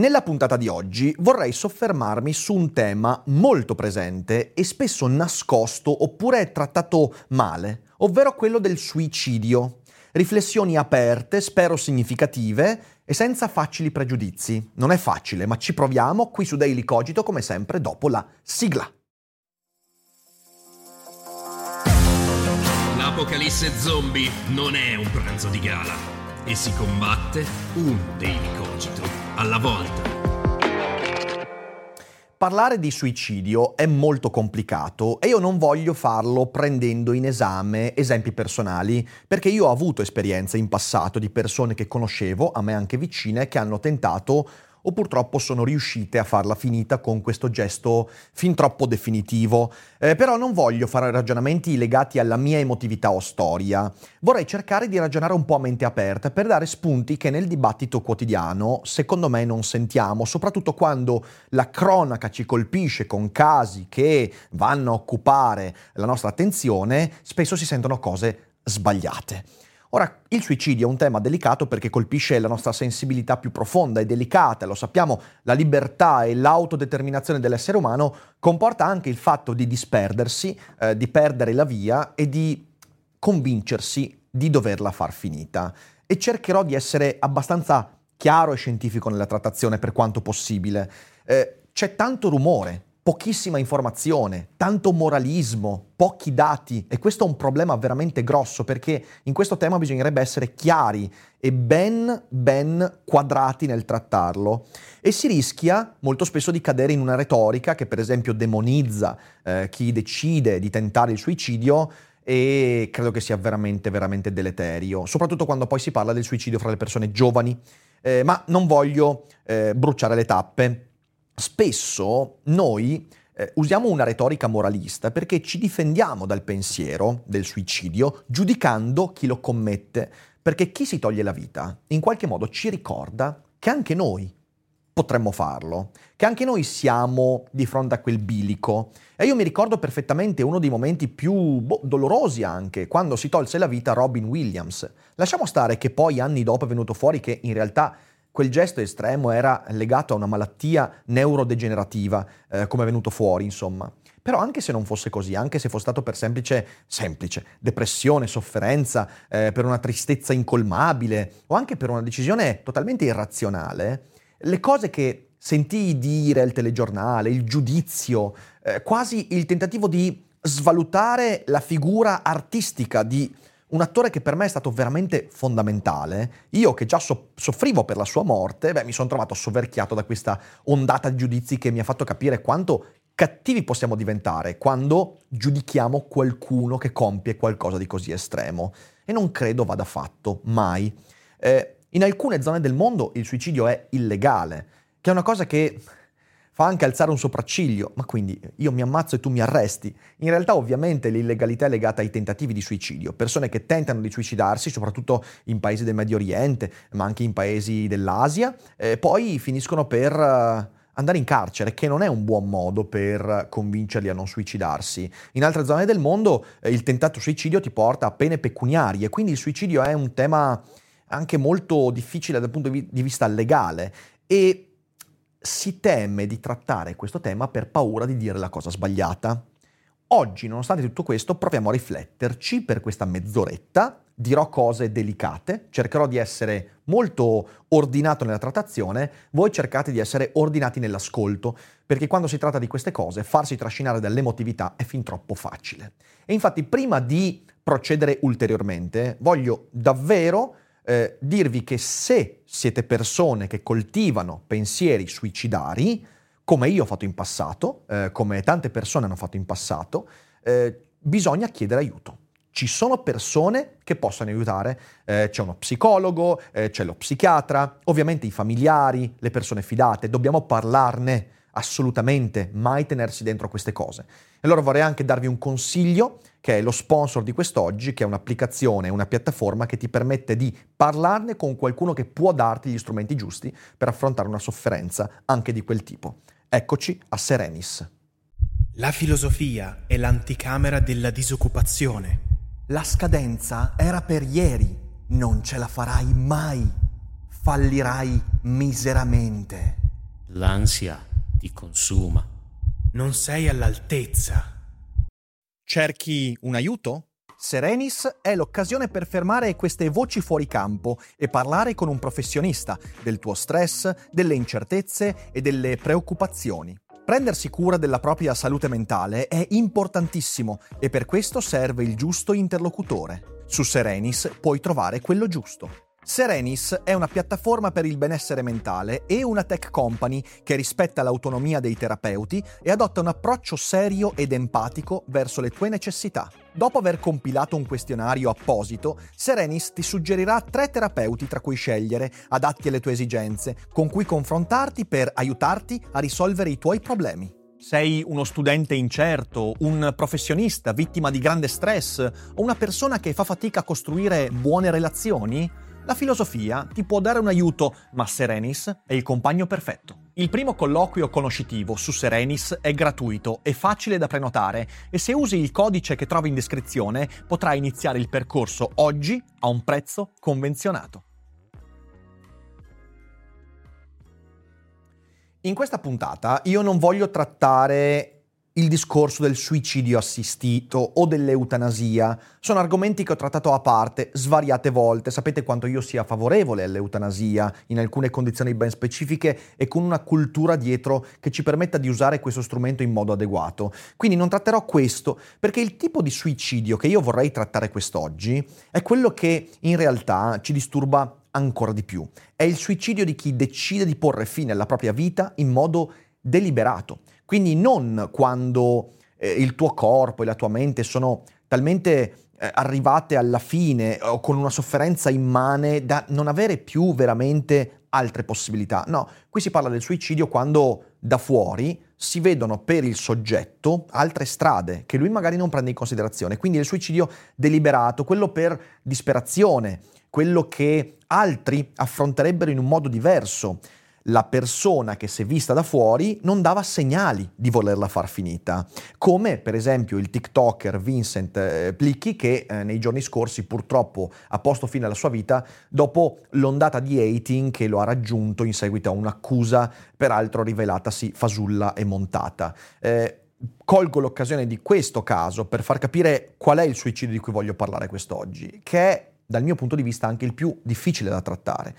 Nella puntata di oggi vorrei soffermarmi su un tema molto presente e spesso nascosto oppure trattato male, ovvero quello del suicidio. Riflessioni aperte, spero significative e senza facili pregiudizi. Non è facile, ma ci proviamo qui su Daily Cogito come sempre dopo la sigla. L'apocalisse zombie non è un pranzo di gala e si combatte un Daily Cogito alla volta. Parlare di suicidio è molto complicato e io non voglio farlo prendendo in esame esempi personali, perché io ho avuto esperienze in passato di persone che conoscevo, a me anche vicine, che hanno tentato o purtroppo sono riuscite a farla finita con questo gesto fin troppo definitivo. Eh, però non voglio fare ragionamenti legati alla mia emotività o storia. Vorrei cercare di ragionare un po' a mente aperta per dare spunti che nel dibattito quotidiano secondo me non sentiamo, soprattutto quando la cronaca ci colpisce con casi che vanno a occupare la nostra attenzione, spesso si sentono cose sbagliate. Ora, il suicidio è un tema delicato perché colpisce la nostra sensibilità più profonda e delicata, lo sappiamo, la libertà e l'autodeterminazione dell'essere umano comporta anche il fatto di disperdersi, eh, di perdere la via e di convincersi di doverla far finita. E cercherò di essere abbastanza chiaro e scientifico nella trattazione per quanto possibile. Eh, c'è tanto rumore pochissima informazione, tanto moralismo, pochi dati e questo è un problema veramente grosso perché in questo tema bisognerebbe essere chiari e ben, ben quadrati nel trattarlo e si rischia molto spesso di cadere in una retorica che per esempio demonizza eh, chi decide di tentare il suicidio e credo che sia veramente, veramente deleterio, soprattutto quando poi si parla del suicidio fra le persone giovani. Eh, ma non voglio eh, bruciare le tappe spesso noi eh, usiamo una retorica moralista perché ci difendiamo dal pensiero del suicidio giudicando chi lo commette, perché chi si toglie la vita in qualche modo ci ricorda che anche noi potremmo farlo, che anche noi siamo di fronte a quel bilico. E io mi ricordo perfettamente uno dei momenti più boh, dolorosi anche, quando si tolse la vita Robin Williams. Lasciamo stare che poi anni dopo è venuto fuori che in realtà quel gesto estremo era legato a una malattia neurodegenerativa, eh, come è venuto fuori, insomma. Però anche se non fosse così, anche se fosse stato per semplice, semplice depressione, sofferenza, eh, per una tristezza incolmabile o anche per una decisione totalmente irrazionale, le cose che sentii dire il telegiornale, il giudizio, eh, quasi il tentativo di svalutare la figura artistica di un attore che per me è stato veramente fondamentale. Io che già so- soffrivo per la sua morte, beh, mi sono trovato soverchiato da questa ondata di giudizi che mi ha fatto capire quanto cattivi possiamo diventare quando giudichiamo qualcuno che compie qualcosa di così estremo. E non credo vada fatto, mai. Eh, in alcune zone del mondo il suicidio è illegale, che è una cosa che fa anche alzare un sopracciglio, ma quindi io mi ammazzo e tu mi arresti. In realtà ovviamente l'illegalità è legata ai tentativi di suicidio, persone che tentano di suicidarsi, soprattutto in paesi del Medio Oriente, ma anche in paesi dell'Asia, eh, poi finiscono per... Uh, andare in carcere, che non è un buon modo per convincerli a non suicidarsi. In altre zone del mondo eh, il tentato suicidio ti porta a pene pecuniarie, quindi il suicidio è un tema anche molto difficile dal punto di vista legale e si teme di trattare questo tema per paura di dire la cosa sbagliata. Oggi, nonostante tutto questo, proviamo a rifletterci per questa mezz'oretta, dirò cose delicate, cercherò di essere molto ordinato nella trattazione, voi cercate di essere ordinati nell'ascolto, perché quando si tratta di queste cose farsi trascinare dall'emotività è fin troppo facile. E infatti prima di procedere ulteriormente, voglio davvero eh, dirvi che se siete persone che coltivano pensieri suicidari, come io ho fatto in passato, eh, come tante persone hanno fatto in passato, eh, bisogna chiedere aiuto. Ci sono persone che possono aiutare, eh, c'è uno psicologo, eh, c'è lo psichiatra, ovviamente i familiari, le persone fidate, dobbiamo parlarne assolutamente mai tenersi dentro queste cose. E allora vorrei anche darvi un consiglio che è lo sponsor di quest'oggi, che è un'applicazione, una piattaforma che ti permette di parlarne con qualcuno che può darti gli strumenti giusti per affrontare una sofferenza anche di quel tipo. Eccoci a Serenis. La filosofia è l'anticamera della disoccupazione. La scadenza era per ieri, non ce la farai mai. Fallirai miseramente. L'ansia ti consuma. Non sei all'altezza. Cerchi un aiuto? Serenis è l'occasione per fermare queste voci fuori campo e parlare con un professionista del tuo stress, delle incertezze e delle preoccupazioni. Prendersi cura della propria salute mentale è importantissimo e per questo serve il giusto interlocutore. Su Serenis puoi trovare quello giusto. Serenis è una piattaforma per il benessere mentale e una tech company che rispetta l'autonomia dei terapeuti e adotta un approccio serio ed empatico verso le tue necessità. Dopo aver compilato un questionario apposito, Serenis ti suggerirà tre terapeuti tra cui scegliere, adatti alle tue esigenze, con cui confrontarti per aiutarti a risolvere i tuoi problemi. Sei uno studente incerto, un professionista vittima di grande stress o una persona che fa fatica a costruire buone relazioni? La filosofia ti può dare un aiuto, ma Serenis è il compagno perfetto. Il primo colloquio conoscitivo su Serenis è gratuito e facile da prenotare e se usi il codice che trovi in descrizione potrai iniziare il percorso oggi a un prezzo convenzionato. In questa puntata io non voglio trattare il discorso del suicidio assistito o dell'eutanasia. Sono argomenti che ho trattato a parte svariate volte. Sapete quanto io sia favorevole all'eutanasia in alcune condizioni ben specifiche e con una cultura dietro che ci permetta di usare questo strumento in modo adeguato. Quindi non tratterò questo perché il tipo di suicidio che io vorrei trattare quest'oggi è quello che in realtà ci disturba ancora di più. È il suicidio di chi decide di porre fine alla propria vita in modo deliberato. Quindi non quando eh, il tuo corpo e la tua mente sono talmente eh, arrivate alla fine o con una sofferenza immane da non avere più veramente altre possibilità. No, qui si parla del suicidio quando da fuori si vedono per il soggetto altre strade che lui magari non prende in considerazione. Quindi il suicidio deliberato, quello per disperazione, quello che altri affronterebbero in un modo diverso la persona che si è vista da fuori non dava segnali di volerla far finita, come per esempio il TikToker Vincent eh, Plicchi che eh, nei giorni scorsi purtroppo ha posto fine alla sua vita dopo l'ondata di hating che lo ha raggiunto in seguito a un'accusa peraltro rivelatasi fasulla e montata. Eh, colgo l'occasione di questo caso per far capire qual è il suicidio di cui voglio parlare quest'oggi, che è dal mio punto di vista anche il più difficile da trattare.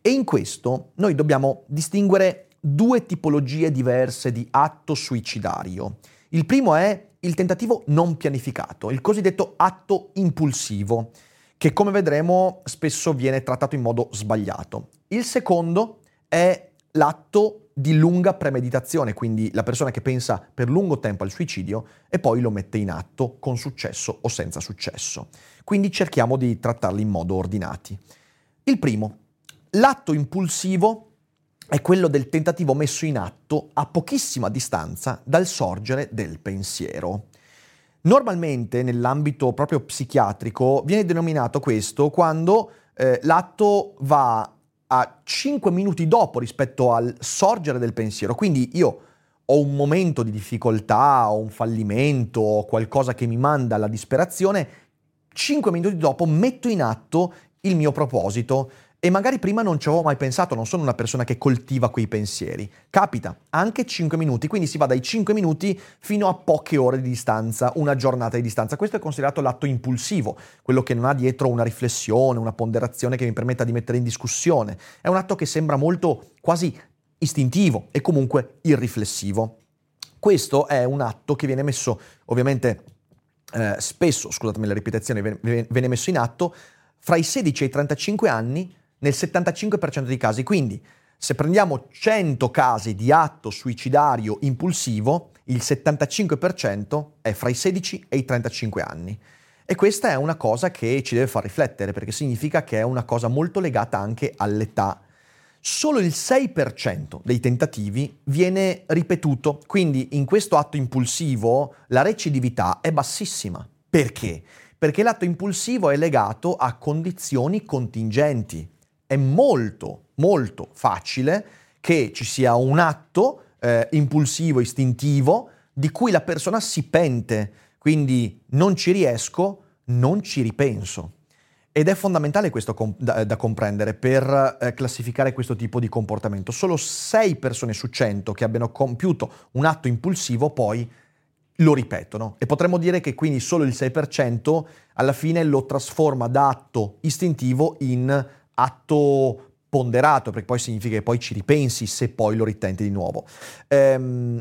E in questo noi dobbiamo distinguere due tipologie diverse di atto suicidario. Il primo è il tentativo non pianificato, il cosiddetto atto impulsivo, che come vedremo spesso viene trattato in modo sbagliato. Il secondo è l'atto di lunga premeditazione, quindi la persona che pensa per lungo tempo al suicidio e poi lo mette in atto con successo o senza successo. Quindi cerchiamo di trattarli in modo ordinati. Il primo, l'atto impulsivo è quello del tentativo messo in atto a pochissima distanza dal sorgere del pensiero. Normalmente nell'ambito proprio psichiatrico viene denominato questo quando eh, l'atto va a 5 minuti dopo rispetto al sorgere del pensiero. Quindi io ho un momento di difficoltà, ho un fallimento, ho qualcosa che mi manda alla disperazione, 5 minuti dopo metto in atto il mio proposito e magari prima non ci avevo mai pensato, non sono una persona che coltiva quei pensieri. Capita, anche 5 minuti, quindi si va dai 5 minuti fino a poche ore di distanza, una giornata di distanza. Questo è considerato l'atto impulsivo, quello che non ha dietro una riflessione, una ponderazione che mi permetta di mettere in discussione. È un atto che sembra molto quasi istintivo e comunque irriflessivo. Questo è un atto che viene messo ovviamente eh, spesso, scusatemi la ripetizione, viene messo in atto fra i 16 e i 35 anni nel 75% dei casi. Quindi, se prendiamo 100 casi di atto suicidario impulsivo, il 75% è fra i 16 e i 35 anni. E questa è una cosa che ci deve far riflettere, perché significa che è una cosa molto legata anche all'età solo il 6% dei tentativi viene ripetuto, quindi in questo atto impulsivo la recidività è bassissima. Perché? Perché l'atto impulsivo è legato a condizioni contingenti. È molto, molto facile che ci sia un atto eh, impulsivo, istintivo, di cui la persona si pente, quindi non ci riesco, non ci ripenso. Ed è fondamentale questo com- da, da, comprendere per eh, classificare questo tipo di comportamento. Solo 6 persone su 100 che abbiano compiuto un atto impulsivo poi lo ripetono. E potremmo dire che quindi solo il 6% alla fine lo trasforma da atto istintivo in atto ponderato, perché poi significa che poi ci ripensi se poi lo ritenti di nuovo. Ehm,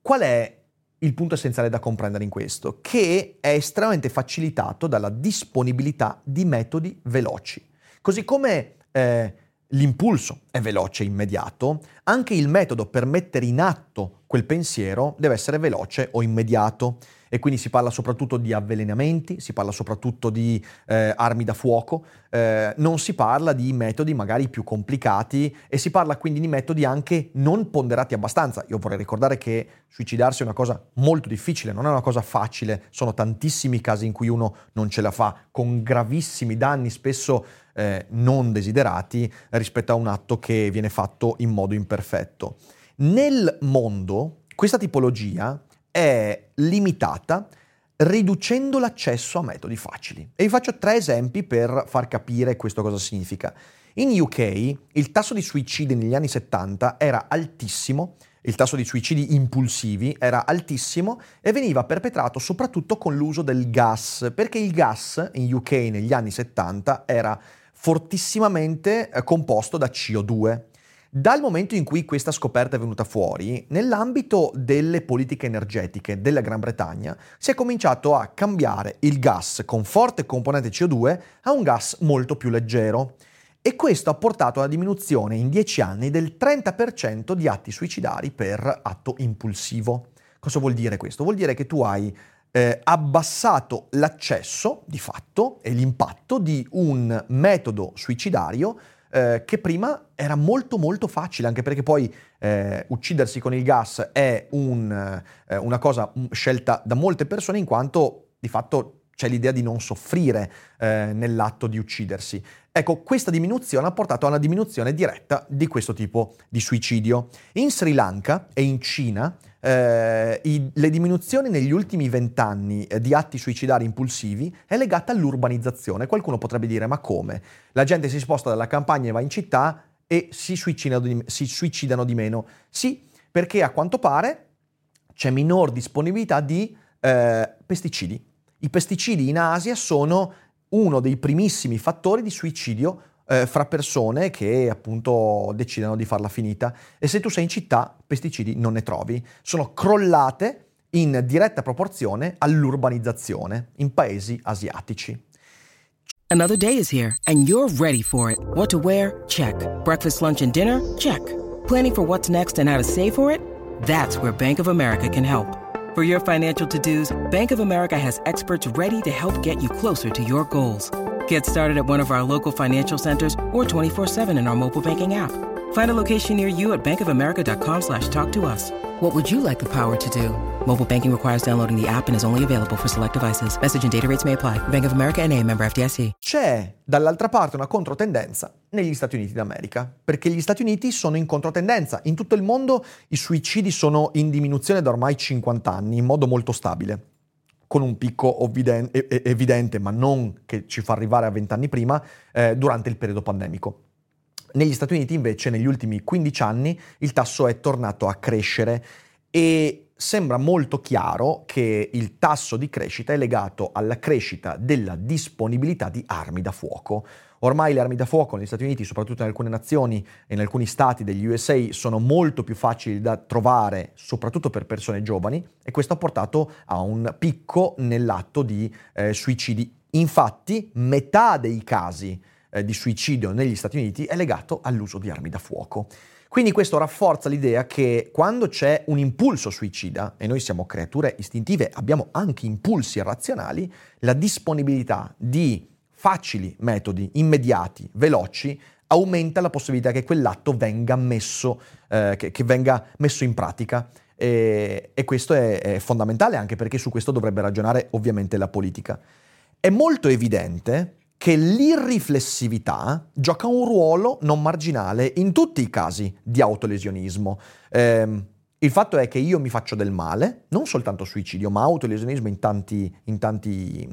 qual è il punto essenziale da comprendere in questo, che è estremamente facilitato dalla disponibilità di metodi veloci. Così come eh, l'impulso è veloce e immediato, anche il metodo per mettere in atto quel pensiero deve essere veloce o immediato e quindi si parla soprattutto di avvelenamenti, si parla soprattutto di eh, armi da fuoco, eh, non si parla di metodi magari più complicati e si parla quindi di metodi anche non ponderati abbastanza. Io vorrei ricordare che suicidarsi è una cosa molto difficile, non è una cosa facile, sono tantissimi casi in cui uno non ce la fa, con gravissimi danni spesso eh, non desiderati rispetto a un atto che viene fatto in modo imperfetto. Nel mondo questa tipologia è limitata riducendo l'accesso a metodi facili. E vi faccio tre esempi per far capire questo cosa significa. In UK il tasso di suicidi negli anni 70 era altissimo, il tasso di suicidi impulsivi era altissimo e veniva perpetrato soprattutto con l'uso del gas, perché il gas in UK negli anni 70 era fortissimamente eh, composto da CO2 dal momento in cui questa scoperta è venuta fuori, nell'ambito delle politiche energetiche della Gran Bretagna si è cominciato a cambiare il gas con forte componente CO2 a un gas molto più leggero. E questo ha portato a una diminuzione in 10 anni del 30% di atti suicidari per atto impulsivo. Cosa vuol dire questo? Vuol dire che tu hai eh, abbassato l'accesso di fatto e l'impatto di un metodo suicidario eh, che prima era molto molto facile, anche perché poi eh, uccidersi con il gas è un, eh, una cosa scelta da molte persone in quanto di fatto c'è l'idea di non soffrire eh, nell'atto di uccidersi. Ecco, questa diminuzione ha portato a una diminuzione diretta di questo tipo di suicidio. In Sri Lanka e in Cina eh, i, le diminuzioni negli ultimi vent'anni eh, di atti suicidari impulsivi è legata all'urbanizzazione. Qualcuno potrebbe dire ma come? La gente si sposta dalla campagna e va in città e si suicidano di, si suicidano di meno. Sì, perché a quanto pare c'è minor disponibilità di eh, pesticidi. I pesticidi in Asia sono uno dei primissimi fattori di suicidio eh, fra persone che appunto decidono di farla finita e se tu sei in città pesticidi non ne trovi, sono crollate in diretta proporzione all'urbanizzazione in paesi asiatici. Another day is here and you're ready for it. What to wear? Check. Breakfast, lunch and dinner? Check. Planning for what's next and how to save for it? That's where Bank of America can help. For your financial to-dos, Bank of America has experts ready to help get you closer to your goals. Get started at one of our local financial centers or 24-7 in our mobile banking app. Find a location near you at bankofamerica.com slash talk to us. What would you like the power to do? Mobile banking requires downloading the app and is only available for select devices. Message and data rates may apply. Bank of America and a member FDIC. C'è dall'altra parte una controtendenza negli Stati Uniti d'America, perché gli Stati Uniti sono in controtendenza. In tutto il mondo i suicidi sono in diminuzione da ormai 50 anni, in modo molto stabile con un picco evidente, ma non che ci fa arrivare a vent'anni prima, eh, durante il periodo pandemico. Negli Stati Uniti invece negli ultimi 15 anni il tasso è tornato a crescere e sembra molto chiaro che il tasso di crescita è legato alla crescita della disponibilità di armi da fuoco. Ormai le armi da fuoco negli Stati Uniti, soprattutto in alcune nazioni e in alcuni stati degli USA, sono molto più facili da trovare, soprattutto per persone giovani, e questo ha portato a un picco nell'atto di eh, suicidi. Infatti, metà dei casi eh, di suicidio negli Stati Uniti è legato all'uso di armi da fuoco. Quindi questo rafforza l'idea che quando c'è un impulso suicida, e noi siamo creature istintive, abbiamo anche impulsi irrazionali, la disponibilità di facili metodi, immediati, veloci, aumenta la possibilità che quell'atto venga messo, eh, che, che venga messo in pratica. E, e questo è, è fondamentale anche perché su questo dovrebbe ragionare ovviamente la politica. È molto evidente che l'irriflessività gioca un ruolo non marginale in tutti i casi di autolesionismo. Eh, il fatto è che io mi faccio del male, non soltanto suicidio, ma autolesionismo in tanti, in tanti,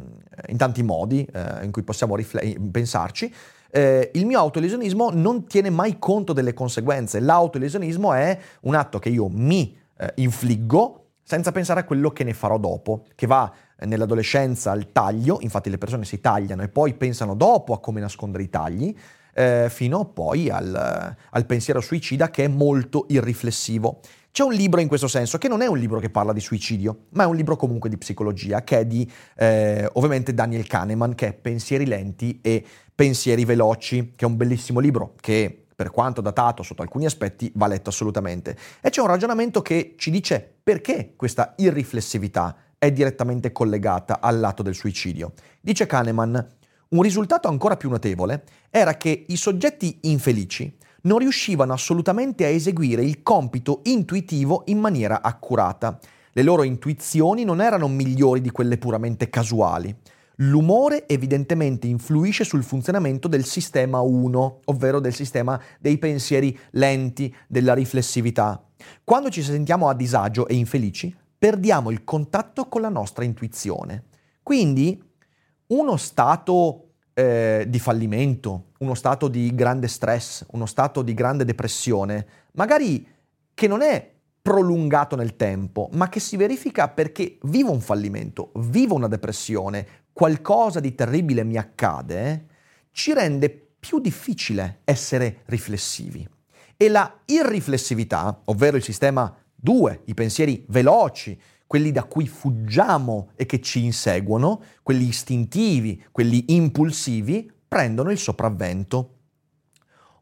in tanti modi eh, in cui possiamo rifle- pensarci. Eh, il mio autolesionismo non tiene mai conto delle conseguenze. L'autolesionismo è un atto che io mi eh, infliggo senza pensare a quello che ne farò dopo, che va nell'adolescenza al taglio, infatti le persone si tagliano e poi pensano dopo a come nascondere i tagli, eh, fino poi al, al pensiero suicida che è molto irriflessivo. C'è un libro in questo senso, che non è un libro che parla di suicidio, ma è un libro comunque di psicologia, che è di eh, ovviamente Daniel Kahneman, che è Pensieri lenti e pensieri veloci, che è un bellissimo libro che per quanto datato sotto alcuni aspetti, va letto assolutamente. E c'è un ragionamento che ci dice perché questa irriflessività è direttamente collegata al lato del suicidio. Dice Kahneman, un risultato ancora più notevole era che i soggetti infelici non riuscivano assolutamente a eseguire il compito intuitivo in maniera accurata. Le loro intuizioni non erano migliori di quelle puramente casuali. L'umore evidentemente influisce sul funzionamento del sistema 1, ovvero del sistema dei pensieri lenti, della riflessività. Quando ci sentiamo a disagio e infelici, perdiamo il contatto con la nostra intuizione. Quindi uno stato eh, di fallimento, uno stato di grande stress, uno stato di grande depressione, magari che non è prolungato nel tempo, ma che si verifica perché vivo un fallimento, vivo una depressione, qualcosa di terribile mi accade, ci rende più difficile essere riflessivi. E la irriflessività, ovvero il sistema 2, i pensieri veloci, quelli da cui fuggiamo e che ci inseguono, quelli istintivi, quelli impulsivi, prendono il sopravvento.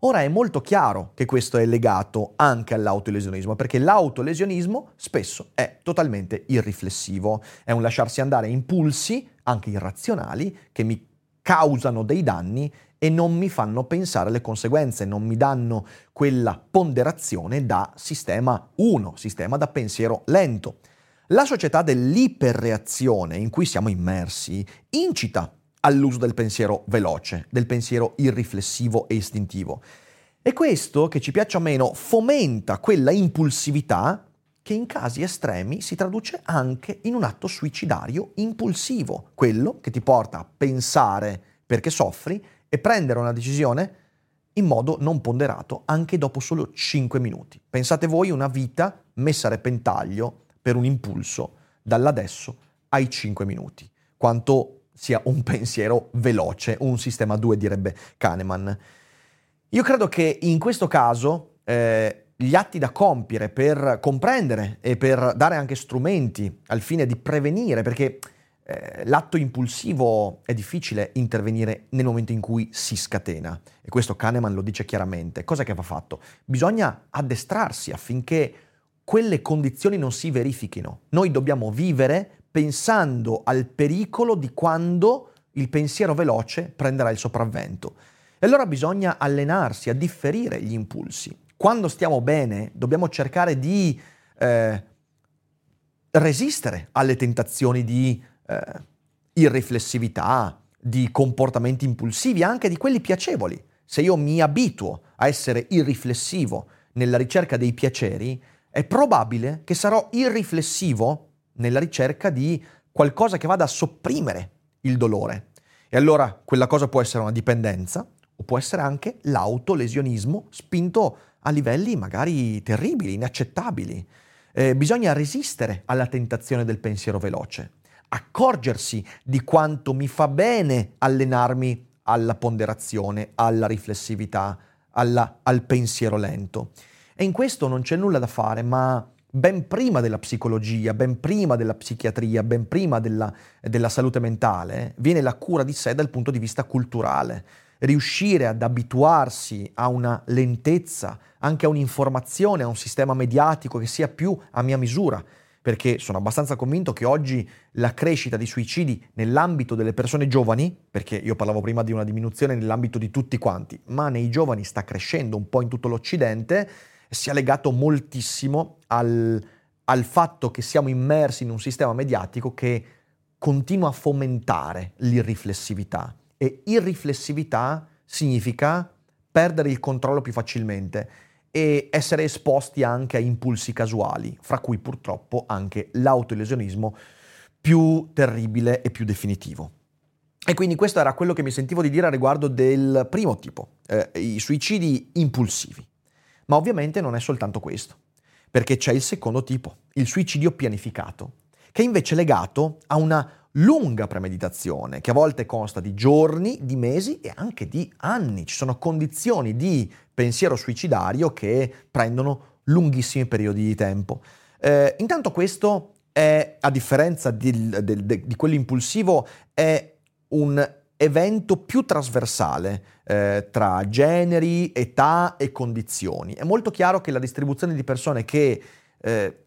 Ora è molto chiaro che questo è legato anche all'autolesionismo, perché l'autolesionismo spesso è totalmente irriflessivo, è un lasciarsi andare impulsi anche irrazionali, che mi causano dei danni e non mi fanno pensare alle conseguenze, non mi danno quella ponderazione da sistema 1, sistema da pensiero lento. La società dell'iperreazione in cui siamo immersi incita all'uso del pensiero veloce, del pensiero irriflessivo e istintivo. E questo, che ci piaccia o meno, fomenta quella impulsività che in casi estremi si traduce anche in un atto suicidario impulsivo, quello che ti porta a pensare perché soffri e prendere una decisione in modo non ponderato anche dopo solo 5 minuti. Pensate voi una vita messa a repentaglio per un impulso dall'adesso ai 5 minuti. Quanto sia un pensiero veloce, un sistema 2 direbbe Kahneman. Io credo che in questo caso eh, gli atti da compiere per comprendere e per dare anche strumenti al fine di prevenire, perché eh, l'atto impulsivo è difficile intervenire nel momento in cui si scatena. E questo Kahneman lo dice chiaramente. Cosa che va fatto? Bisogna addestrarsi affinché quelle condizioni non si verifichino. Noi dobbiamo vivere pensando al pericolo di quando il pensiero veloce prenderà il sopravvento. E allora bisogna allenarsi a differire gli impulsi quando stiamo bene dobbiamo cercare di eh, resistere alle tentazioni di eh, irriflessività, di comportamenti impulsivi, anche di quelli piacevoli. Se io mi abituo a essere irriflessivo nella ricerca dei piaceri, è probabile che sarò irriflessivo nella ricerca di qualcosa che vada a sopprimere il dolore. E allora quella cosa può essere una dipendenza o può essere anche l'autolesionismo spinto a livelli magari terribili, inaccettabili. Eh, bisogna resistere alla tentazione del pensiero veloce, accorgersi di quanto mi fa bene allenarmi alla ponderazione, alla riflessività, alla, al pensiero lento. E in questo non c'è nulla da fare, ma ben prima della psicologia, ben prima della psichiatria, ben prima della, della salute mentale, viene la cura di sé dal punto di vista culturale riuscire ad abituarsi a una lentezza, anche a un'informazione, a un sistema mediatico che sia più a mia misura. Perché sono abbastanza convinto che oggi la crescita di suicidi nell'ambito delle persone giovani, perché io parlavo prima di una diminuzione nell'ambito di tutti quanti, ma nei giovani sta crescendo un po' in tutto l'Occidente, sia legato moltissimo al, al fatto che siamo immersi in un sistema mediatico che continua a fomentare l'irriflessività. E irriflessività significa perdere il controllo più facilmente e essere esposti anche a impulsi casuali, fra cui purtroppo anche l'autolesionismo più terribile e più definitivo. E quindi questo era quello che mi sentivo di dire a riguardo del primo tipo, eh, i suicidi impulsivi. Ma ovviamente non è soltanto questo, perché c'è il secondo tipo, il suicidio pianificato, che è invece legato a una lunga premeditazione, che a volte consta di giorni, di mesi e anche di anni. Ci sono condizioni di pensiero suicidario che prendono lunghissimi periodi di tempo. Eh, intanto questo è, a differenza di, di, di quello impulsivo, è un evento più trasversale eh, tra generi, età e condizioni. È molto chiaro che la distribuzione di persone che eh,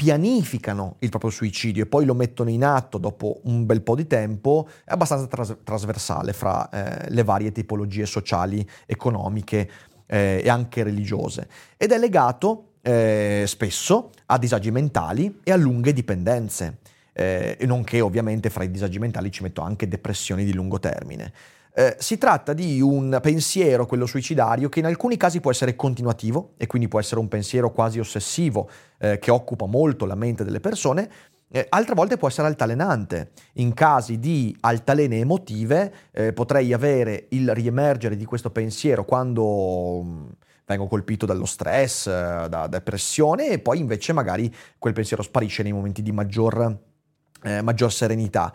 pianificano il proprio suicidio e poi lo mettono in atto dopo un bel po' di tempo è abbastanza tras- trasversale fra eh, le varie tipologie sociali, economiche eh, e anche religiose ed è legato eh, spesso a disagi mentali e a lunghe dipendenze. Eh, nonché ovviamente fra i disagi mentali ci metto anche depressioni di lungo termine. Eh, si tratta di un pensiero, quello suicidario, che in alcuni casi può essere continuativo e quindi può essere un pensiero quasi ossessivo eh, che occupa molto la mente delle persone, eh, altre volte può essere altalenante. In casi di altalene emotive eh, potrei avere il riemergere di questo pensiero quando mm, vengo colpito dallo stress, eh, da depressione e poi invece magari quel pensiero sparisce nei momenti di maggior, eh, maggior serenità.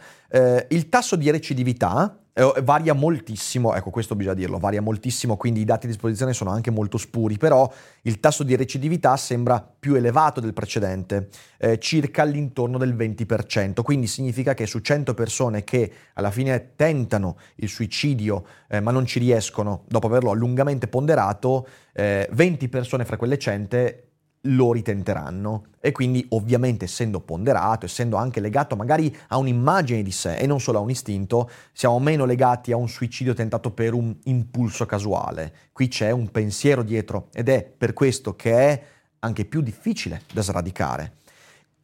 il tasso di recidività eh, varia moltissimo, ecco questo bisogna dirlo, varia moltissimo, quindi i dati a disposizione sono anche molto spuri, però il tasso di recidività sembra più elevato del precedente, eh, circa all'intorno del 20%, quindi significa che su 100 persone che alla fine tentano il suicidio eh, ma non ci riescono dopo averlo lungamente ponderato, 20 eh, persone fra quelle 100 lo ritenteranno e quindi ovviamente essendo ponderato, essendo anche legato magari a un'immagine di sé e non solo a un istinto, siamo meno legati a un suicidio tentato per un impulso casuale. Qui c'è un pensiero dietro ed è per questo che è anche più difficile da sradicare.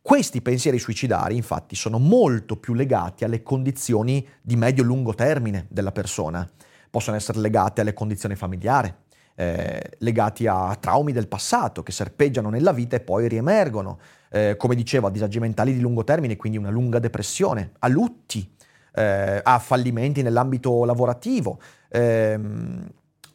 Questi pensieri suicidari infatti sono molto più legati alle condizioni di medio-lungo termine della persona. Possono essere legate alle condizioni familiari, eh, legati a traumi del passato che serpeggiano nella vita e poi riemergono, eh, come dicevo, a disagi mentali di lungo termine, quindi una lunga depressione, a lutti, eh, a fallimenti nell'ambito lavorativo. Ehm,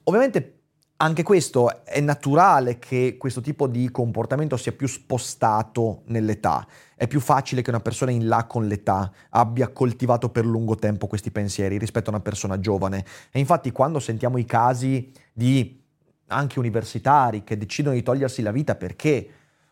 ovviamente anche questo è naturale che questo tipo di comportamento sia più spostato nell'età. È più facile che una persona in là con l'età abbia coltivato per lungo tempo questi pensieri rispetto a una persona giovane. E infatti quando sentiamo i casi di anche universitari che decidono di togliersi la vita perché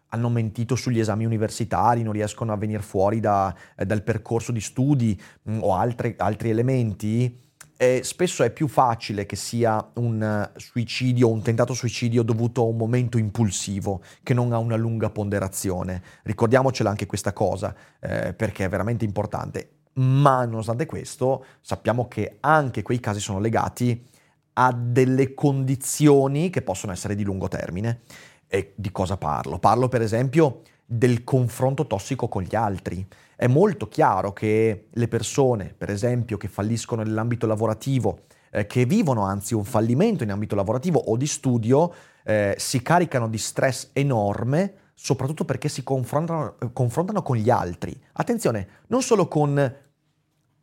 hanno mentito sugli esami universitari, non riescono a venire fuori da, eh, dal percorso di studi mh, mm, o altri, altri elementi, eh, spesso è più facile che sia un suicidio, un tentato suicidio dovuto a un momento impulsivo che non a una lunga ponderazione. Ricordiamocela anche questa cosa, eh, perché è veramente importante. Ma nonostante questo, sappiamo che anche quei casi sono legati a delle condizioni che possono essere di lungo termine. E di cosa parlo? Parlo per esempio del confronto tossico con gli altri. È molto chiaro che le persone, per esempio, che falliscono nell'ambito lavorativo, eh, che vivono anzi un fallimento in ambito lavorativo o di studio, eh, si caricano di stress enorme, soprattutto perché si confrontano, eh, confrontano con gli altri. Attenzione, non solo con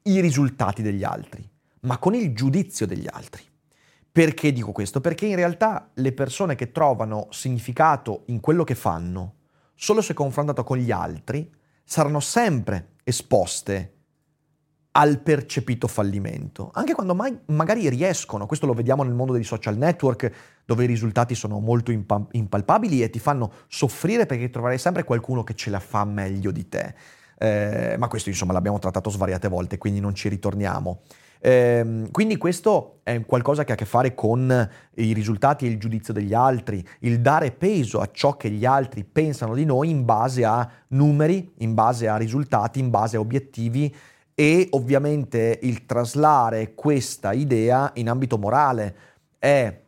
i risultati degli altri, ma con il giudizio degli altri. Perché dico questo? Perché in realtà le persone che trovano significato in quello che fanno, solo se confrontato con gli altri, saranno sempre esposte al percepito fallimento, anche quando mai, magari riescono, questo lo vediamo nel mondo dei social network, dove i risultati sono molto impa- impalpabili e ti fanno soffrire perché troverai sempre qualcuno che ce la fa meglio di te. Eh, ma questo insomma l'abbiamo trattato svariate volte, quindi non ci ritorniamo. Ehm, quindi questo è qualcosa che ha a che fare con i risultati e il giudizio degli altri, il dare peso a ciò che gli altri pensano di noi in base a numeri, in base a risultati, in base a obiettivi e ovviamente il traslare questa idea in ambito morale. È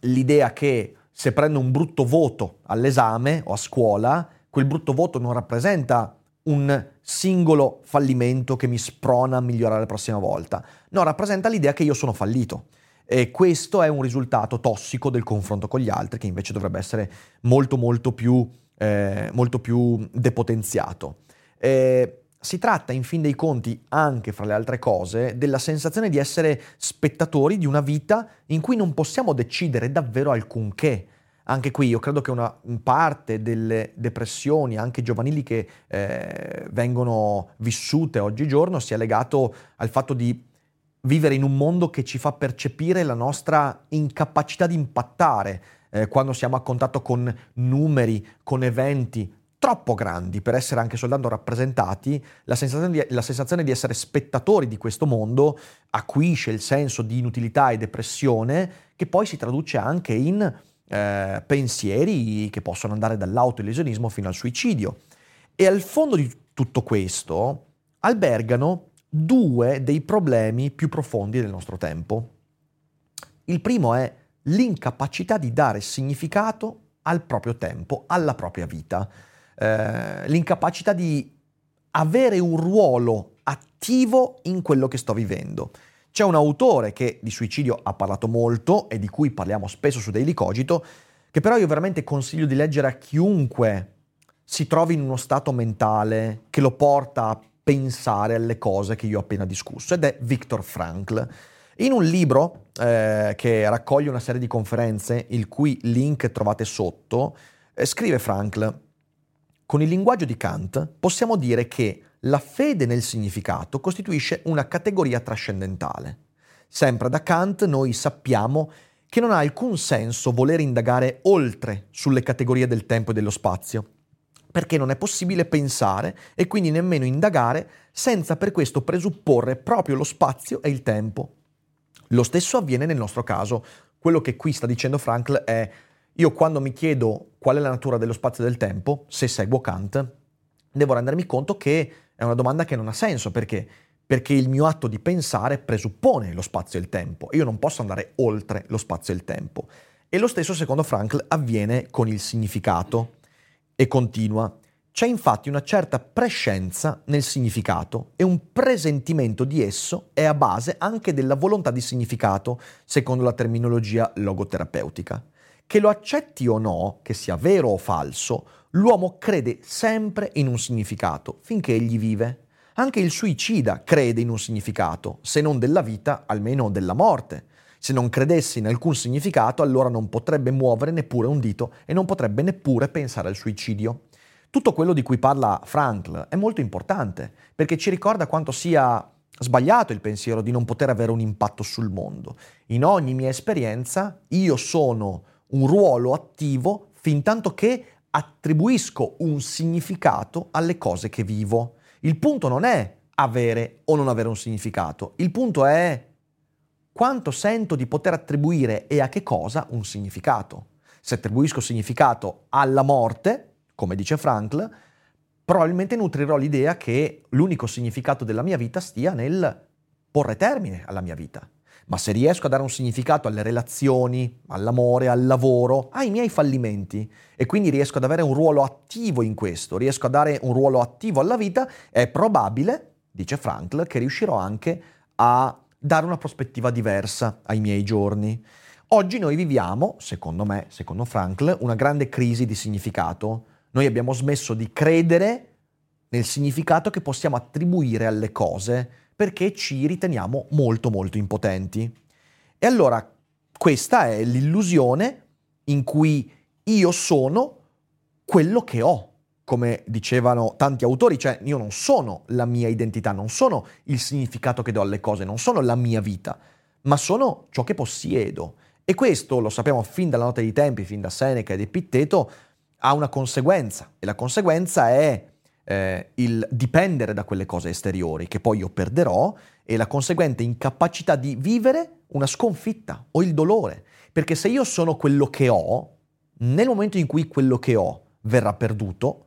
l'idea che se prendo un brutto voto all'esame o a scuola, quel brutto voto non rappresenta un singolo fallimento che mi sprona a migliorare la prossima volta. No, rappresenta l'idea che io sono fallito. E questo è un risultato tossico del confronto con gli altri, che invece dovrebbe essere molto, molto più, eh, molto più depotenziato. Eh, si tratta, in fin dei conti, anche fra le altre cose, della sensazione di essere spettatori di una vita in cui non possiamo decidere davvero alcunché. Anche qui io credo che una parte delle depressioni, anche giovanili, che eh, vengono vissute oggigiorno sia legato al fatto di vivere in un mondo che ci fa percepire la nostra incapacità di impattare eh, quando siamo a contatto con numeri, con eventi troppo grandi per essere anche soltanto rappresentati, la sensazione, di, la sensazione di essere spettatori di questo mondo acuisce il senso di inutilità e depressione che poi si traduce anche in eh, pensieri che possono andare dall'autolesionismo fino al suicidio. E al fondo di tutto questo albergano due dei problemi più profondi del nostro tempo. Il primo è l'incapacità di dare significato al proprio tempo, alla propria vita, eh, l'incapacità di avere un ruolo attivo in quello che sto vivendo. C'è un autore che di suicidio ha parlato molto e di cui parliamo spesso su Daily Cogito, che però io veramente consiglio di leggere a chiunque si trovi in uno stato mentale che lo porta a pensare alle cose che io ho appena discusso, ed è Viktor Frankl. In un libro eh, che raccoglie una serie di conferenze, il cui link trovate sotto, eh, scrive Frankl, con il linguaggio di Kant possiamo dire che la fede nel significato costituisce una categoria trascendentale. Sempre da Kant noi sappiamo che non ha alcun senso voler indagare oltre sulle categorie del tempo e dello spazio, perché non è possibile pensare e quindi nemmeno indagare senza per questo presupporre proprio lo spazio e il tempo. Lo stesso avviene nel nostro caso. Quello che qui sta dicendo Frankl è io quando mi chiedo qual è la natura dello spazio e del tempo, se seguo Kant, devo rendermi conto che è una domanda che non ha senso perché perché il mio atto di pensare presuppone lo spazio e il tempo. Io non posso andare oltre lo spazio e il tempo. E lo stesso, secondo Frankl, avviene con il significato. E continua. C'è infatti una certa prescenza nel significato e un presentimento di esso è a base anche della volontà di significato, secondo la terminologia logoterapeutica. Che lo accetti o no, che sia vero o falso, l'uomo crede sempre in un significato finché egli vive. Anche il suicida crede in un significato, se non della vita, almeno della morte. Se non credesse in alcun significato, allora non potrebbe muovere neppure un dito e non potrebbe neppure pensare al suicidio. Tutto quello di cui parla Frankl è molto importante, perché ci ricorda quanto sia sbagliato il pensiero di non poter avere un impatto sul mondo. In ogni mia esperienza io sono un ruolo attivo fin tanto che attribuisco un significato alle cose che vivo. Il punto non è avere o non avere un significato, il punto è quanto sento di poter attribuire e a che cosa un significato. Se attribuisco significato alla morte, come dice Frankl, probabilmente nutrirò l'idea che l'unico significato della mia vita stia nel porre termine alla mia vita. Ma se riesco a dare un significato alle relazioni, all'amore, al lavoro, ai miei fallimenti, e quindi riesco ad avere un ruolo attivo in questo, riesco a dare un ruolo attivo alla vita, è probabile, dice Frankl, che riuscirò anche a dare una prospettiva diversa ai miei giorni. Oggi noi viviamo, secondo me, secondo Frankl, una grande crisi di significato. Noi abbiamo smesso di credere nel significato che possiamo attribuire alle cose perché ci riteniamo molto molto impotenti. E allora questa è l'illusione in cui io sono quello che ho, come dicevano tanti autori, cioè io non sono la mia identità, non sono il significato che do alle cose, non sono la mia vita, ma sono ciò che possiedo. E questo lo sappiamo fin dalla notte dei tempi, fin da Seneca ed Epitteto, ha una conseguenza e la conseguenza è eh, il dipendere da quelle cose esteriori che poi io perderò e la conseguente incapacità di vivere una sconfitta o il dolore. Perché se io sono quello che ho, nel momento in cui quello che ho verrà perduto,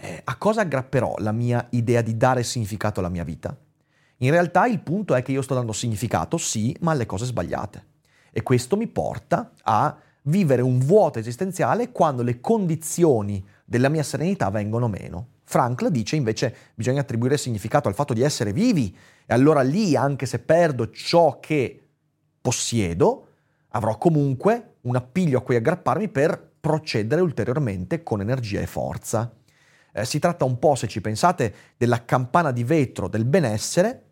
Eh, a cosa aggrapperò la mia idea di dare significato alla mia vita? In realtà il punto è che io sto dando significato, sì, ma alle cose sbagliate. E questo mi porta a vivere un vuoto esistenziale quando le condizioni della mia serenità vengono meno. Frankl dice invece bisogna attribuire significato al fatto di essere vivi e allora lì, anche se perdo ciò che possiedo, avrò comunque un appiglio a cui aggrapparmi per procedere ulteriormente con energia e forza. Eh, si tratta un po', se ci pensate, della campana di vetro del benessere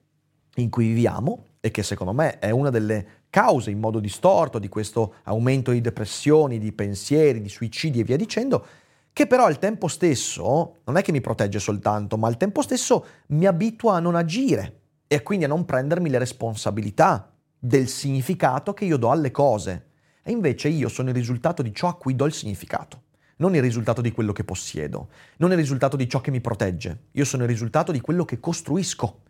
in cui viviamo e che secondo me è una delle cause in modo distorto di questo aumento di depressioni, di pensieri, di suicidi e via dicendo, che però al tempo stesso non è che mi protegge soltanto, ma al tempo stesso mi abitua a non agire e quindi a non prendermi le responsabilità del significato che io do alle cose. E invece io sono il risultato di ciò a cui do il significato non il risultato di quello che possiedo, non il risultato di ciò che mi protegge, io sono il risultato di quello che costruisco.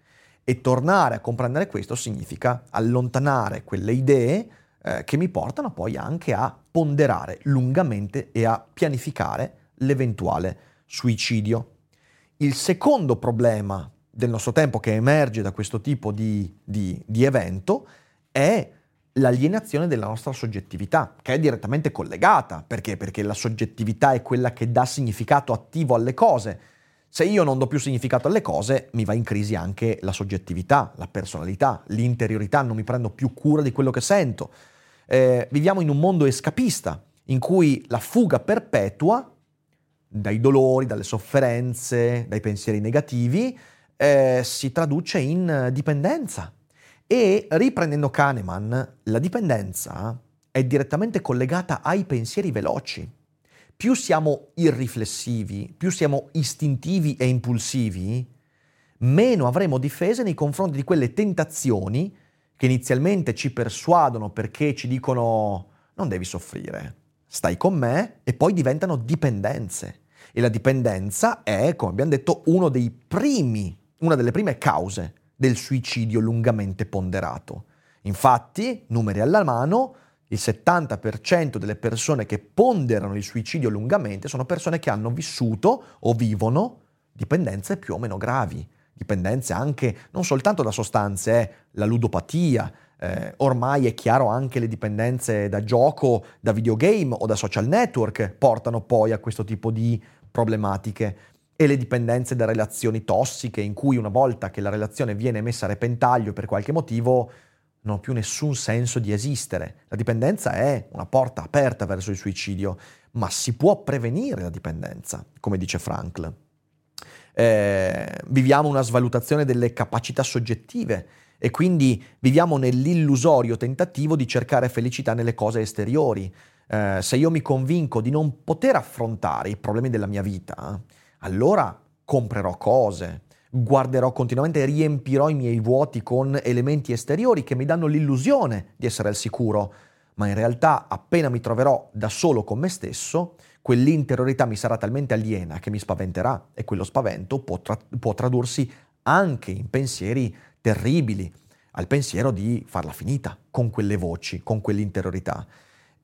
E tornare a comprendere questo significa allontanare quelle idee eh, che mi portano poi anche a ponderare lungamente e a pianificare l'eventuale suicidio. Il secondo problema del nostro tempo che emerge da questo tipo di, di, di evento è l'alienazione della nostra soggettività, che è direttamente collegata. Perché? Perché la soggettività è quella che dà significato attivo alle cose. Se io non do più significato alle cose, mi va in crisi anche la soggettività, la personalità, l'interiorità, non mi prendo più cura di quello che sento. Eh, viviamo in un mondo escapista, in cui la fuga perpetua dai dolori, dalle sofferenze, dai pensieri negativi, eh, si traduce in dipendenza, e riprendendo Kahneman, la dipendenza è direttamente collegata ai pensieri veloci. Più siamo irriflessivi, più siamo istintivi e impulsivi, meno avremo difese nei confronti di quelle tentazioni che inizialmente ci persuadono perché ci dicono non devi soffrire, stai con me e poi diventano dipendenze. E la dipendenza è, come abbiamo detto, uno dei primi, una delle prime cause del suicidio lungamente ponderato. Infatti, numeri alla mano, il 70% delle persone che ponderano il suicidio lungamente sono persone che hanno vissuto o vivono dipendenze più o meno gravi, dipendenze anche non soltanto da sostanze, eh, la ludopatia, eh, ormai è chiaro anche le dipendenze da gioco, da videogame o da social network portano poi a questo tipo di problematiche e le dipendenze da relazioni tossiche in cui una volta che la relazione viene messa a repentaglio per qualche motivo non ha più nessun senso di esistere. La dipendenza è una porta aperta verso il suicidio, ma si può prevenire la dipendenza, come dice Frankl. Eh, viviamo una svalutazione delle capacità soggettive e quindi viviamo nell'illusorio tentativo di cercare felicità nelle cose esteriori. Eh, se io mi convinco di non poter affrontare i problemi della mia vita, allora comprerò cose, guarderò continuamente riempirò i miei vuoti con elementi esteriori che mi danno l'illusione di essere al sicuro, ma in realtà appena mi troverò da solo con me stesso, quell'interiorità mi sarà talmente aliena che mi spaventerà e quello spavento può, tra- può tradursi anche in pensieri terribili, al pensiero di farla finita con quelle voci, con quell'interiorità.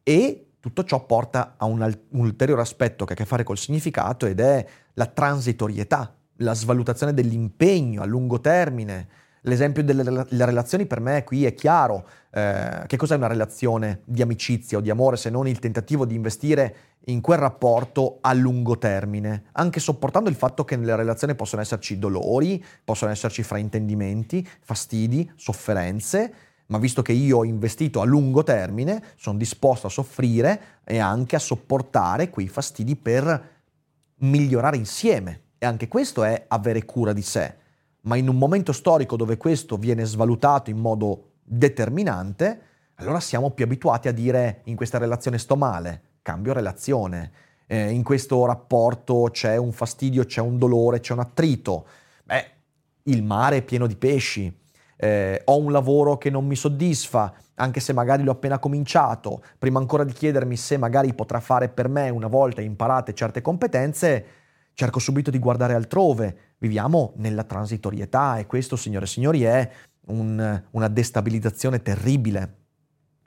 E tutto ciò porta a un, un ulteriore aspetto che ha a che fare col significato ed è la transitorietà, la svalutazione dell'impegno a lungo termine. L'esempio delle relazioni per me qui è chiaro. Eh, che cos'è una relazione di amicizia o di amore se non il tentativo di investire in quel rapporto a lungo termine, anche sopportando il fatto che nelle relazioni possono esserci dolori, possono esserci fraintendimenti, fastidi, sofferenze, ma visto che io ho investito a lungo termine, sono disposto a soffrire e anche a sopportare quei fastidi per migliorare insieme. e anche questo è avere cura di sé. Ma in un momento storico dove questo viene svalutato in modo determinante, allora siamo più abituati a dire in questa relazione sto male, cambio relazione, eh, in questo rapporto c'è un fastidio, c'è un dolore, c'è un attrito. Beh, il mare è pieno di pesci, eh, ho un lavoro che non mi soddisfa, anche se magari l'ho appena cominciato, prima ancora di chiedermi se magari potrà fare per me una volta imparate certe competenze, cerco subito di guardare altrove. Viviamo nella transitorietà e questo, signore e signori, è un, una destabilizzazione terribile.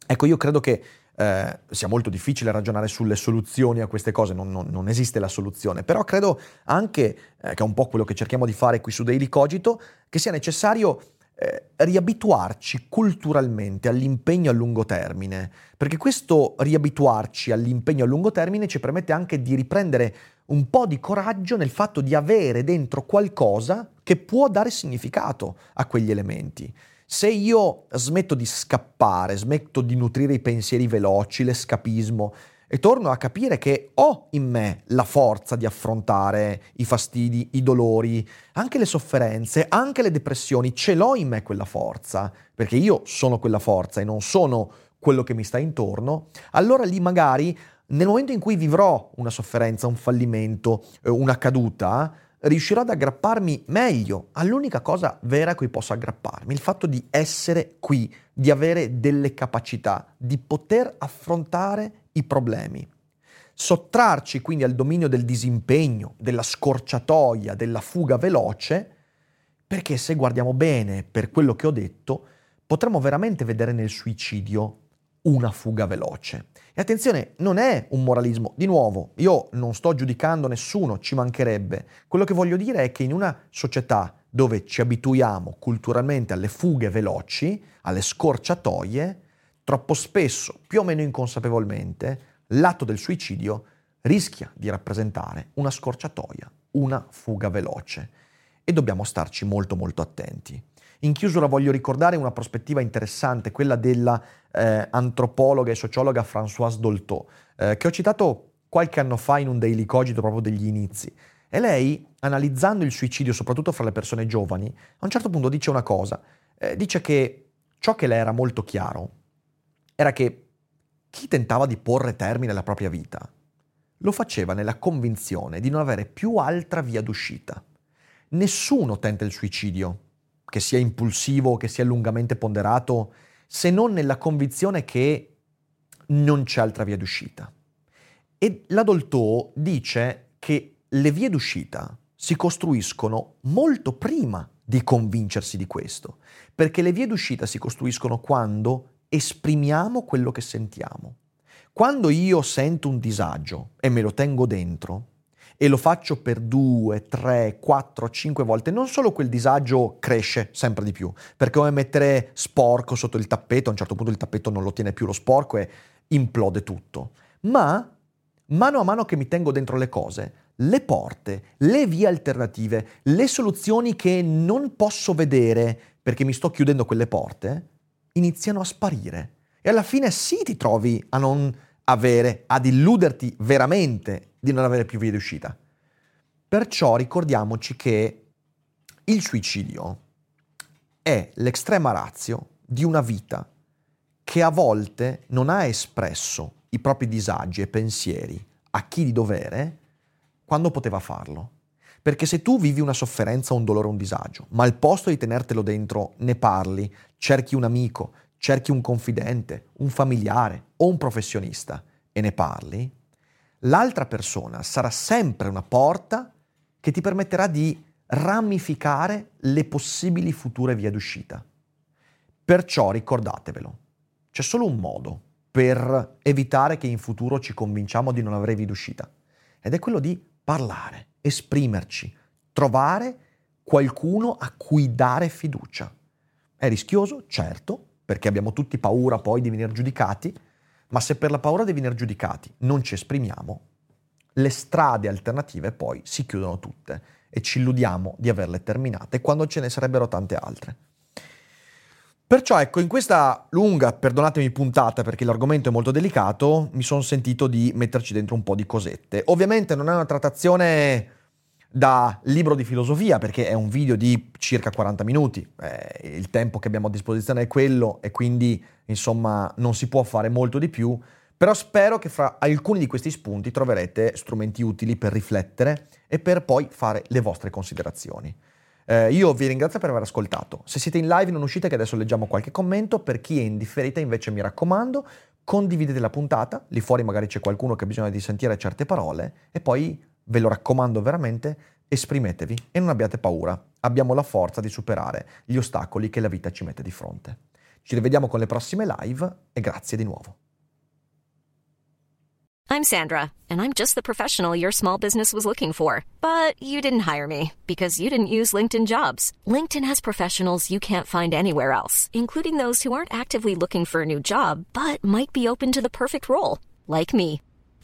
Ecco, io credo che eh, sia molto difficile ragionare sulle soluzioni a queste cose, non, non, non esiste la soluzione, però credo anche, eh, che è un po' quello che cerchiamo di fare qui su Daily Cogito, che sia necessario eh, riabituarci culturalmente all'impegno a lungo termine, perché questo riabituarci all'impegno a lungo termine ci permette anche di riprendere un po' di coraggio nel fatto di avere dentro qualcosa che può dare significato a quegli elementi. Se io smetto di scappare, smetto di nutrire i pensieri veloci, l'escapismo, e torno a capire che ho in me la forza di affrontare i fastidi, i dolori, anche le sofferenze, anche le depressioni, ce l'ho in me quella forza, perché io sono quella forza e non sono quello che mi sta intorno, allora lì magari nel momento in cui vivrò una sofferenza, un fallimento, eh, una caduta, riuscirò ad aggrapparmi meglio all'unica cosa vera a cui posso aggrapparmi, il fatto di essere qui, di avere delle capacità, di poter affrontare i problemi. Sottrarci quindi al dominio del disimpegno, della scorciatoia, della fuga veloce, perché se guardiamo bene per quello che ho detto, potremmo veramente vedere nel suicidio una fuga veloce. E attenzione, non è un moralismo. Di nuovo, io non sto giudicando nessuno, ci mancherebbe. Quello che voglio dire è che in una società dove ci abituiamo culturalmente alle fughe veloci, alle scorciatoie, troppo spesso, più o meno inconsapevolmente, l'atto del suicidio rischia di rappresentare una scorciatoia, una fuga veloce. E dobbiamo starci molto molto attenti. In chiusura voglio ricordare una prospettiva interessante, quella della eh, antropologa e sociologa Françoise Dolto, eh, che ho citato qualche anno fa in un daily cogito proprio degli inizi. E lei, analizzando il suicidio soprattutto fra le persone giovani, a un certo punto dice una cosa, eh, dice che ciò che le era molto chiaro era che chi tentava di porre termine alla propria vita lo faceva nella convinzione di non avere più altra via d'uscita. Nessuno tenta il suicidio che sia impulsivo, che sia lungamente ponderato, se non nella convinzione che non c'è altra via d'uscita. E la Dolto dice che le vie d'uscita si costruiscono molto prima di convincersi di questo, perché le vie d'uscita si costruiscono quando esprimiamo quello che sentiamo. Quando io sento un disagio e me lo tengo dentro, e lo faccio per due, tre, quattro, cinque volte, non solo quel disagio cresce sempre di più, perché come mettere sporco sotto il tappeto, a un certo punto il tappeto non lo tiene più lo sporco e implode tutto, ma mano a mano che mi tengo dentro le cose, le porte, le vie alternative, le soluzioni che non posso vedere perché mi sto chiudendo quelle porte, iniziano a sparire. E alla fine sì ti trovi a non avere, ad illuderti veramente di non avere più vie d'uscita. Perciò ricordiamoci che il suicidio è l'estrema razio di una vita che a volte non ha espresso i propri disagi e pensieri a chi di dovere quando poteva farlo. Perché se tu vivi una sofferenza, un dolore, un disagio, ma al posto di tenertelo dentro ne parli, cerchi un amico, cerchi un confidente, un familiare o un professionista e ne parli, l'altra persona sarà sempre una porta che ti permetterà di ramificare le possibili future vie d'uscita. Perciò ricordatevelo, c'è solo un modo per evitare che in futuro ci convinciamo di non avere vie d'uscita ed è quello di parlare, esprimerci, trovare qualcuno a cui dare fiducia. È rischioso, certo, perché abbiamo tutti paura poi di venire giudicati, ma se per la paura di venire giudicati non ci esprimiamo, le strade alternative poi si chiudono tutte e ci illudiamo di averle terminate quando ce ne sarebbero tante altre. Perciò ecco, in questa lunga, perdonatemi puntata perché l'argomento è molto delicato, mi sono sentito di metterci dentro un po' di cosette. Ovviamente non è una trattazione da libro di filosofia, perché è un video di circa 40 minuti, eh, il tempo che abbiamo a disposizione è quello e quindi insomma non si può fare molto di più, però spero che fra alcuni di questi spunti troverete strumenti utili per riflettere e per poi fare le vostre considerazioni. Eh, io vi ringrazio per aver ascoltato. Se siete in live non uscite che adesso leggiamo qualche commento. Per chi è in differita invece mi raccomando, condividete la puntata. Lì fuori magari c'è qualcuno che ha bisogno di sentire certe parole e poi ve lo raccomando veramente, esprimetevi e non abbiate paura. Abbiamo la forza di superare gli ostacoli che la vita ci mette di fronte. Ci rivediamo con le prossime live e grazie di nuovo. I'm Sandra, and I'm just the professional your small business was looking for. But you didn't hire me because you didn't use LinkedIn jobs. LinkedIn has professionals you can't find anywhere else, including those who aren't actively looking for a new job but might be open to the perfect role, like me.